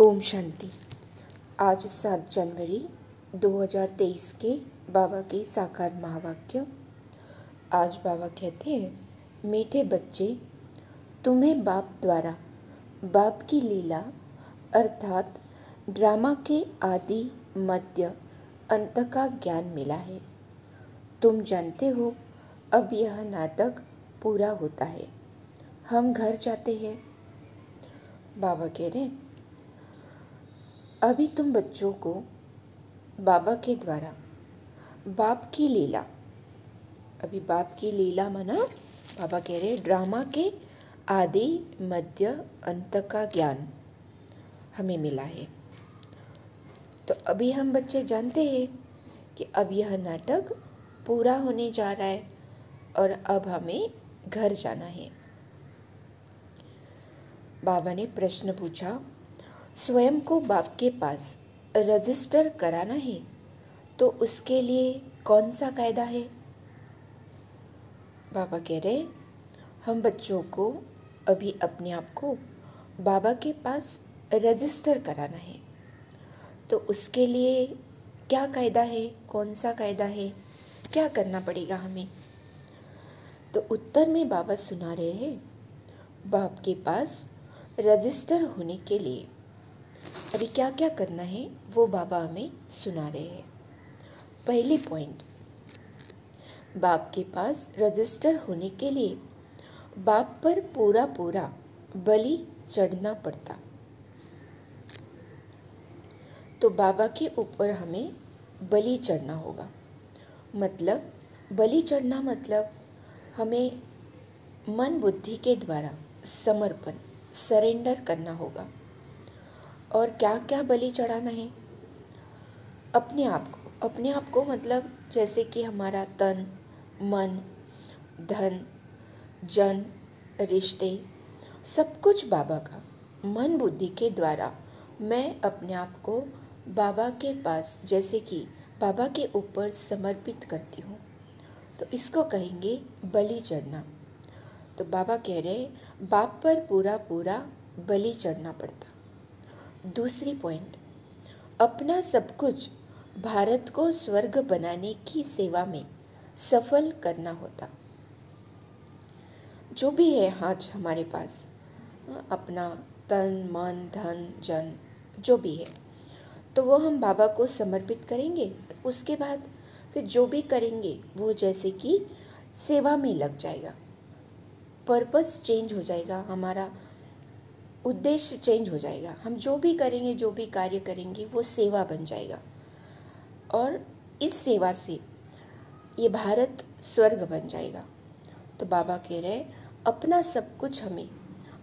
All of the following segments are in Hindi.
ओम शांति। आज सात जनवरी 2023 के बाबा के साकार महावाक्य। आज बाबा कहते हैं, मीठे बच्चे, तुम्हें बाप द्वारा बाप की लीला अर्थात ड्रामा के आदि मध्य अंत का ज्ञान मिला है। तुम जानते हो, अब यह नाटक पूरा होता है। हम घर जाते हैं। बाबा कह रहे अभी तुम बच्चों को बाबा के द्वारा बाप की लीला, अभी बाप की लीला माना, बाबा कह रहे ड्रामा के आदि मध्य अंत का ज्ञान हमें मिला है। तो अभी हम बच्चे जानते हैं कि अब यह नाटक पूरा होने जा रहा है और अब हमें घर जाना है। बाबा ने प्रश्न पूछा स्वयं को बाप के पास रजिस्टर कराना है तो उसके लिए कौन सा कायदा है? बाबा कह रहे हम बच्चों को अभी अपने आप को बाबा के पास रजिस्टर कराना है। तो उसके लिए क्या कायदा है? कौन सा कायदा है? क्या करना पड़ेगा हमें? तो उत्तर में बाबा सुना रहे हैं, बाप के पास रजिस्टर होने के लिए। अभी क्या क्या करना है, वो बाबा हमें सुना रहे हैं। पहली पॉइंट बाप के पास रजिस्टर होने के लिए बाप पर पूरा पूरा बलि चढ़ना पड़ता। तो बाबा के ऊपर हमें बलि चढ़ना होगा। मतलब बलि चढ़ना मतलब हमें मन बुद्धि के द्वारा समर्पण, सरेंडर करना होगा। और क्या क्या बलि चढ़ाना है? अपने आप को, अपने आप को मतलब जैसे कि हमारा तन, मन, धन, जन, रिश्ते, सब कुछ बाबा का। मन बुद्धि के द्वारा मैं अपने आप को बाबा के पास, जैसे कि बाबा के ऊपर समर्पित करती हूँ। तो इसको कहेंगे बलि चढ़ना। तो बाबा कह रहे हैं, बाप पर पूरा पूरा बलि चढ़ना पड़ता दूसरी पॉइंट अपना सब कुछ भारत को स्वर्ग बनाने की सेवा में सफल करना होता। जो भी है आज हमारे पास, अपना तन, मन, धन, जन, जो भी है तो वो हम बाबा को समर्पित करेंगे तो उसके बाद फिर जो भी करेंगे, वो जैसे कि सेवा में लग जाएगा। पर्पस चेंज हो जाएगा, हमारा उद्देश्य चेंज हो जाएगा। हम जो भी करेंगे, जो भी कार्य करेंगे, वो सेवा बन जाएगा। और इस सेवा से ये भारत स्वर्ग बन जाएगा। तो बाबा कह रहे अपना सब कुछ हमें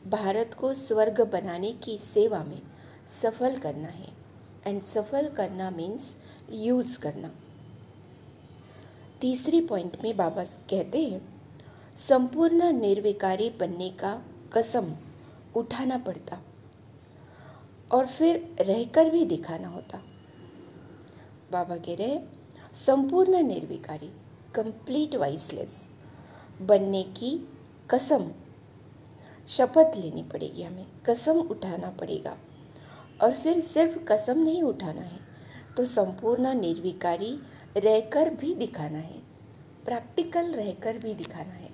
भारत को स्वर्ग बनाने की सेवा में सफल करना है। एंड सफल करना मीन्स यूज़ करना। तीसरी पॉइंट में बाबा कहते हैं, संपूर्ण निर्विकारी बनने का कसम उठाना पड़ता और फिर रहकर भी दिखाना होता। बाबा कह रहे, संपूर्ण निर्विकारी कंप्लीट वाइसलेस बनने की कसम, शपथ लेनी पड़ेगी हमें, कसम उठाना पड़ेगा। और फिर सिर्फ़ कसम नहीं उठाना है तो संपूर्ण निर्विकारी रहकर भी दिखाना है प्रैक्टिकल रहकर भी दिखाना है।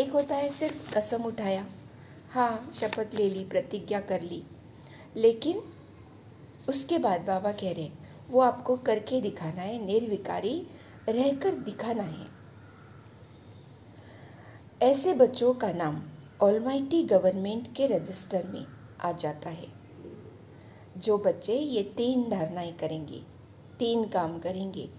एक होता है सिर्फ़ कसम उठाया। हाँ शपथ ले ली, प्रतिज्ञा कर ली। लेकिन उसके बाद बाबा कह रहे वो आपको करके दिखाना है, निर्विकारी रहकर दिखाना है। ऐसे बच्चों का नाम ऑलमाइटी गवर्नमेंट के रजिस्टर में आ जाता है। जो बच्चे ये तीन धारणाएँ करेंगे, तीन काम करेंगे,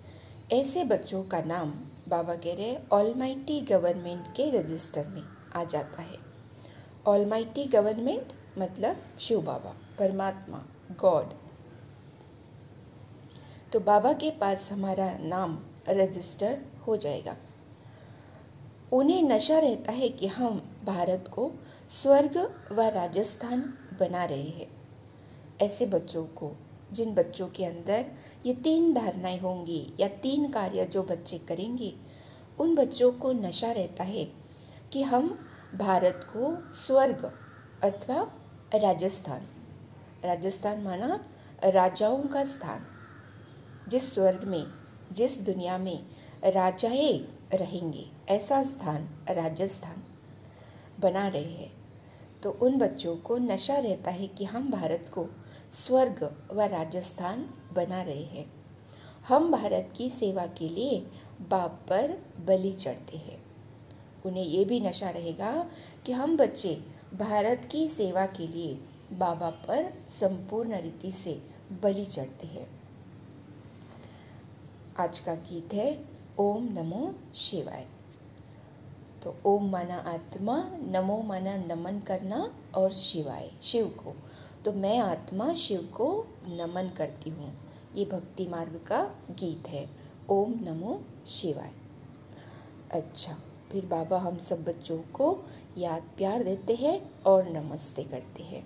ऐसे बच्चों का नाम बाबा कह रहे ऑलमाइटी गवर्नमेंट के रजिस्टर में आ जाता है। ऑलमाइटी गवर्नमेंट मतलब शिव बाबा, परमात्मा गॉड तो बाबा के पास हमारा नाम रजिस्टर हो जाएगा। उन्हें नशा रहता है कि हम भारत को स्वर्ग व राजस्थान बना रहे हैं। ऐसे बच्चों को, जिन बच्चों के अंदर ये तीन धारणाएँ होंगी या तीन कार्य जो बच्चे करेंगे, उन बच्चों को नशा रहता है कि हम भारत को स्वर्ग अथवा राजस्थान। राजस्थान माना राजाओं का स्थान। जिस स्वर्ग में, जिस दुनिया में राजाए रहेंगे, ऐसा स्थान राजस्थान बना रहे हैं। तो उन बच्चों को नशा रहता है कि हम भारत को स्वर्ग व राजस्थान बना रहे हैं। हम भारत की सेवा के लिए बाप पर बलि चढ़ते हैं। उन्हें ये भी नशा रहेगा कि हम बच्चे भारत की सेवा के लिए बाबा पर संपूर्ण रीति से बलि चढ़ते हैं। आज का गीत है, ओम नमो शिवाय। तो ओम माना आत्मा, नमो माना नमन करना और शिवाय, शिव को। तो मैं आत्मा, शिव को नमन करती हूँ। ये भक्ति मार्ग का गीत है, ओम नमो शिवाय। अच्छा फिर बाबा हम सब बच्चों को याद प्यार देते हैं और नमस्ते करते हैं।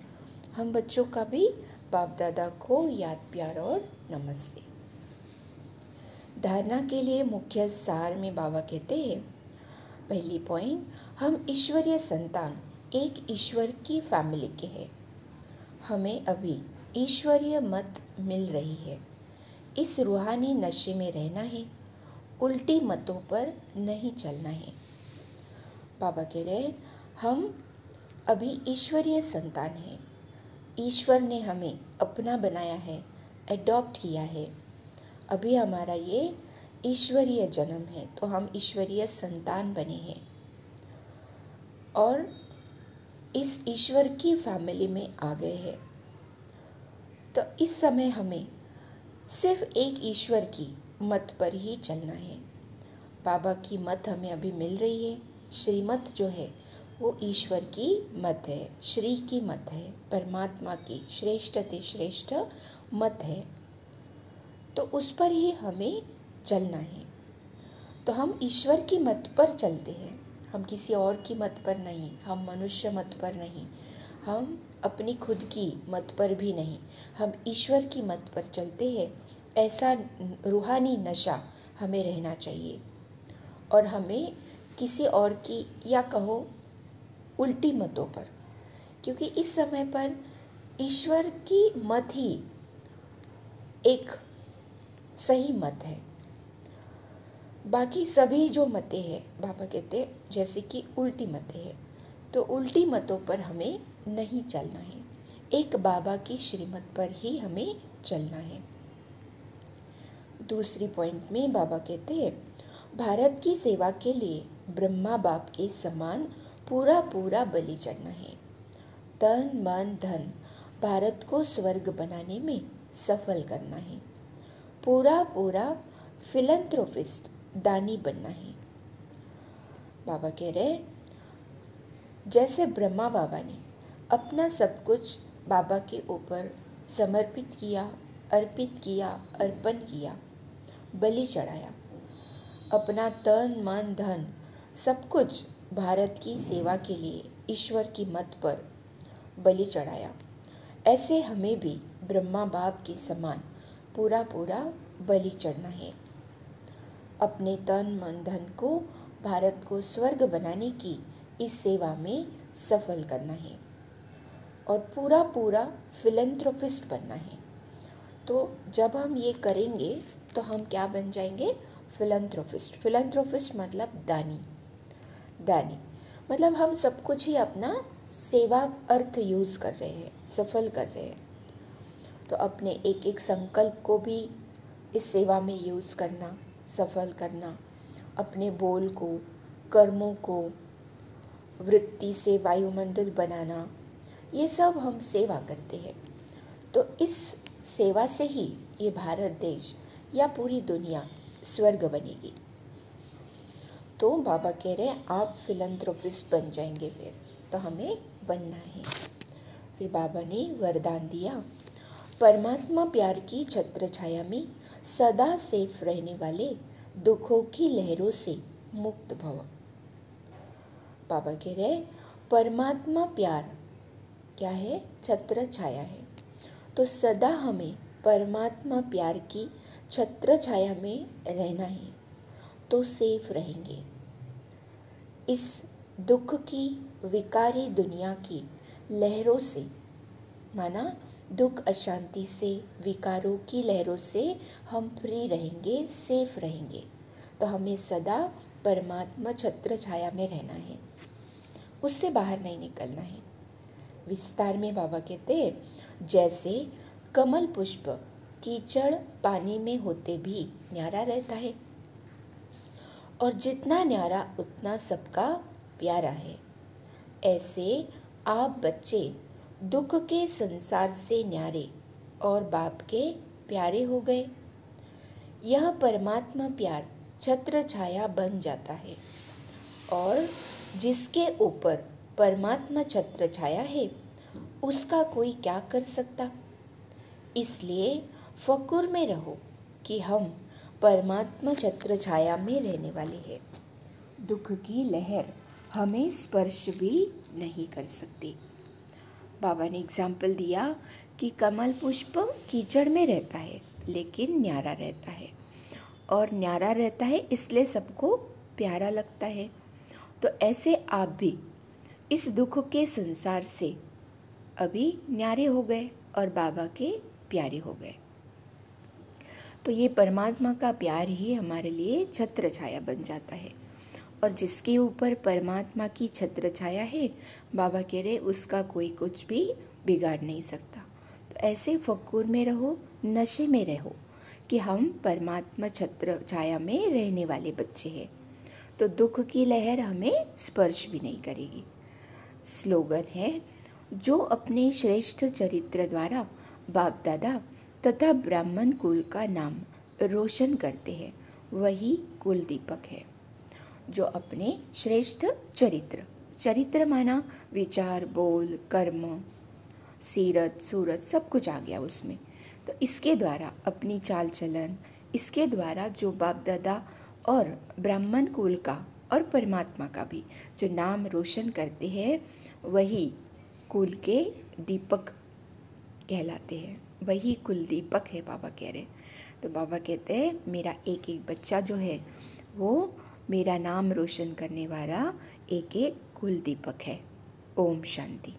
हम बच्चों का भी बाप दादा को याद प्यार और नमस्ते। धारणा के लिए मुख्य सार में बाबा कहते हैं, पहली पॉइंट हम ईश्वरीय संतान, एक ईश्वर की फैमिली के हैं। हमें अभी ईश्वरीय मत मिल रही है। इस रूहानी नशे में रहना है, उल्टी मतों पर नहीं चलना है। बाबा कह रहे हम अभी ईश्वरीय संतान हैं। ईश्वर ने हमें अपना बनाया है एडॉप्ट किया है। अभी हमारा ये ईश्वरीय जन्म है तो हम ईश्वरीय संतान बने हैं। और इस ईश्वर की फैमिली में आ गए हैं। तो इस समय हमें सिर्फ़ एक ईश्वर की मत पर ही चलना है। बाबा की मत हमें अभी मिल रही है। श्रीमत जो है, वो ईश्वर की मत है, श्री की मत है, परमात्मा की श्रेष्ठ ते श्रेष्ठ मत है। तो उस पर ही हमें चलना है। तो हम ईश्वर की मत पर चलते हैं। हम किसी और की मत पर नहीं, हम मनुष्य मत पर नहीं, हम अपनी खुद की मत पर भी नहीं। हम ईश्वर की मत पर चलते हैं। ऐसा रूहानी नशा हमें रहना चाहिए और हमें किसी और की, या कहो, उल्टी मतों पर। क्योंकि इस समय पर ईश्वर की मत ही एक सही मत है। बाकी सभी जो मतें हैं, बाबा कहते हैं, जैसे कि उल्टी मतें हैं तो उल्टी मतों पर हमें नहीं चलना है। एक बाबा की श्रीमत पर ही हमें चलना है। दूसरी पॉइंट में बाबा कहते हैं, भारत की सेवा के लिए ब्रह्मा बाप के समान पूरा पूरा बलि चढ़ना है। तन, मन, धन भारत को स्वर्ग बनाने में सफल करना है। पूरा पूरा फिलंथ्रोफिस्ट दानी बनना है। बाबा कह रहे जैसे ब्रह्मा बाबा ने अपना सब कुछ बाबा के ऊपर समर्पित किया, अर्पित किया, अर्पण किया, बलि चढ़ाया। अपना तन, मन, धन सब कुछ भारत की सेवा के लिए ईश्वर की मत पर बलि चढ़ाया। ऐसे हमें भी ब्रह्मा बाप के समान पूरा पूरा बलि चढ़ना है। अपने तन, मन, धन को भारत को स्वर्ग बनाने की इस सेवा में सफल करना है और पूरा पूरा फिलेंथ्रोपिस्ट बनना है। तो जब हम ये करेंगे तो हम क्या बन जाएँगे? फिलेंथ्रोपिस्ट। फिलेंथ्रोपिस्ट मतलब दानी। दानी मतलब हम सब कुछ ही अपना सेवा अर्थ यूज़ कर रहे हैं, सफल कर रहे हैं। तो अपने एक एक संकल्प को भी इस सेवा में यूज़ करना, सफल करना, अपने बोल को, कर्मों को, वृत्ति से वायुमंडल बनाना, ये सब हम सेवा करते हैं। तो इस सेवा से ही ये भारत देश या पूरी दुनिया स्वर्ग बनेगी। तो बाबा कह रहे हैं, आप फिलंथ्रोपिस्ट बन जाएँगे फिर। तो हमें बनना है। फिर बाबा ने वरदान दिया, परमात्मा प्यार की छत्र छाया में सदा सेफ़ रहने वाले दुखों की लहरों से मुक्त भव। बाबा कह रहे परमात्मा प्यार, क्या है? छत्र छाया है। तो सदा हमें परमात्मा प्यार की छत्र छाया में रहना है। तो सेफ़ रहेंगे। इस दुख की विकारी दुनिया की लहरों से, माना दुख अशांति से, विकारों की लहरों से हम फ्री रहेंगे सेफ़ रहेंगे। तो हमें सदा परमात्मा छत्र छाया में रहना है। उससे बाहर नहीं निकलना है। विस्तार में बाबा कहते हैं, जैसे कमल पुष्प कीचड़ पानी में होते भी न्यारा रहता है। और जितना न्यारा, उतना सबका प्यारा है। ऐसे आप बच्चे दुख के संसार से न्यारे और बाप के प्यारे हो गए। यह परमात्मा प्यार, छत्र छाया बन जाता है। और जिसके ऊपर परमात्मा छत्र छाया है, उसका कोई क्या कर सकता? इसलिए फकुर में रहो कि हम परमात्मा छत्र छाया में रहने वाली है। दुख की लहर हमें स्पर्श भी नहीं कर सकती। बाबा ने एग्ज़ाम्पल दिया कि कमल पुष्प कीचड़ में रहता है, लेकिन न्यारा रहता है। और न्यारा रहता है इसलिए सबको प्यारा लगता है। तो ऐसे आप भी इस दुख के संसार से अभी न्यारे हो गए और बाबा के प्यारे हो गए। तो ये परमात्मा का प्यार ही हमारे लिए छत्र छाया बन जाता है। और जिसके ऊपर परमात्मा की छत्र छाया है, बाबा कह रहे उसका कोई कुछ भी बिगाड़ नहीं सकता। तो ऐसे फक्र में रहो, नशे में रहो, कि हम परमात्मा छत्र छाया में रहने वाले बच्चे हैं। तो दुख की लहर हमें स्पर्श भी नहीं करेगी। स्लोगन है, जो अपने श्रेष्ठ चरित्र द्वारा बाप दादा तथा ब्राह्मण कुल का नाम रोशन करते हैं। वही कुल दीपक है, जो अपने श्रेष्ठ चरित्र चरित्र माना विचार, बोल, कर्म, सीरत, सूरत सब कुछ आ गया उसमें। तो इसके द्वारा अपनी चाल चलन, इसके द्वारा जो बाप दादा और ब्राह्मण कुल का और परमात्मा का भी जो नाम रोशन करते हैं, वही कुल के दीपक कहलाते हैं। वही कुलदीपक है, बाबा कह रहे तो बाबा कहते हैं, मेरा एक एक बच्चा जो है, वो मेरा नाम रोशन करने वाला एक एक कुलदीपक है। ओम शांति।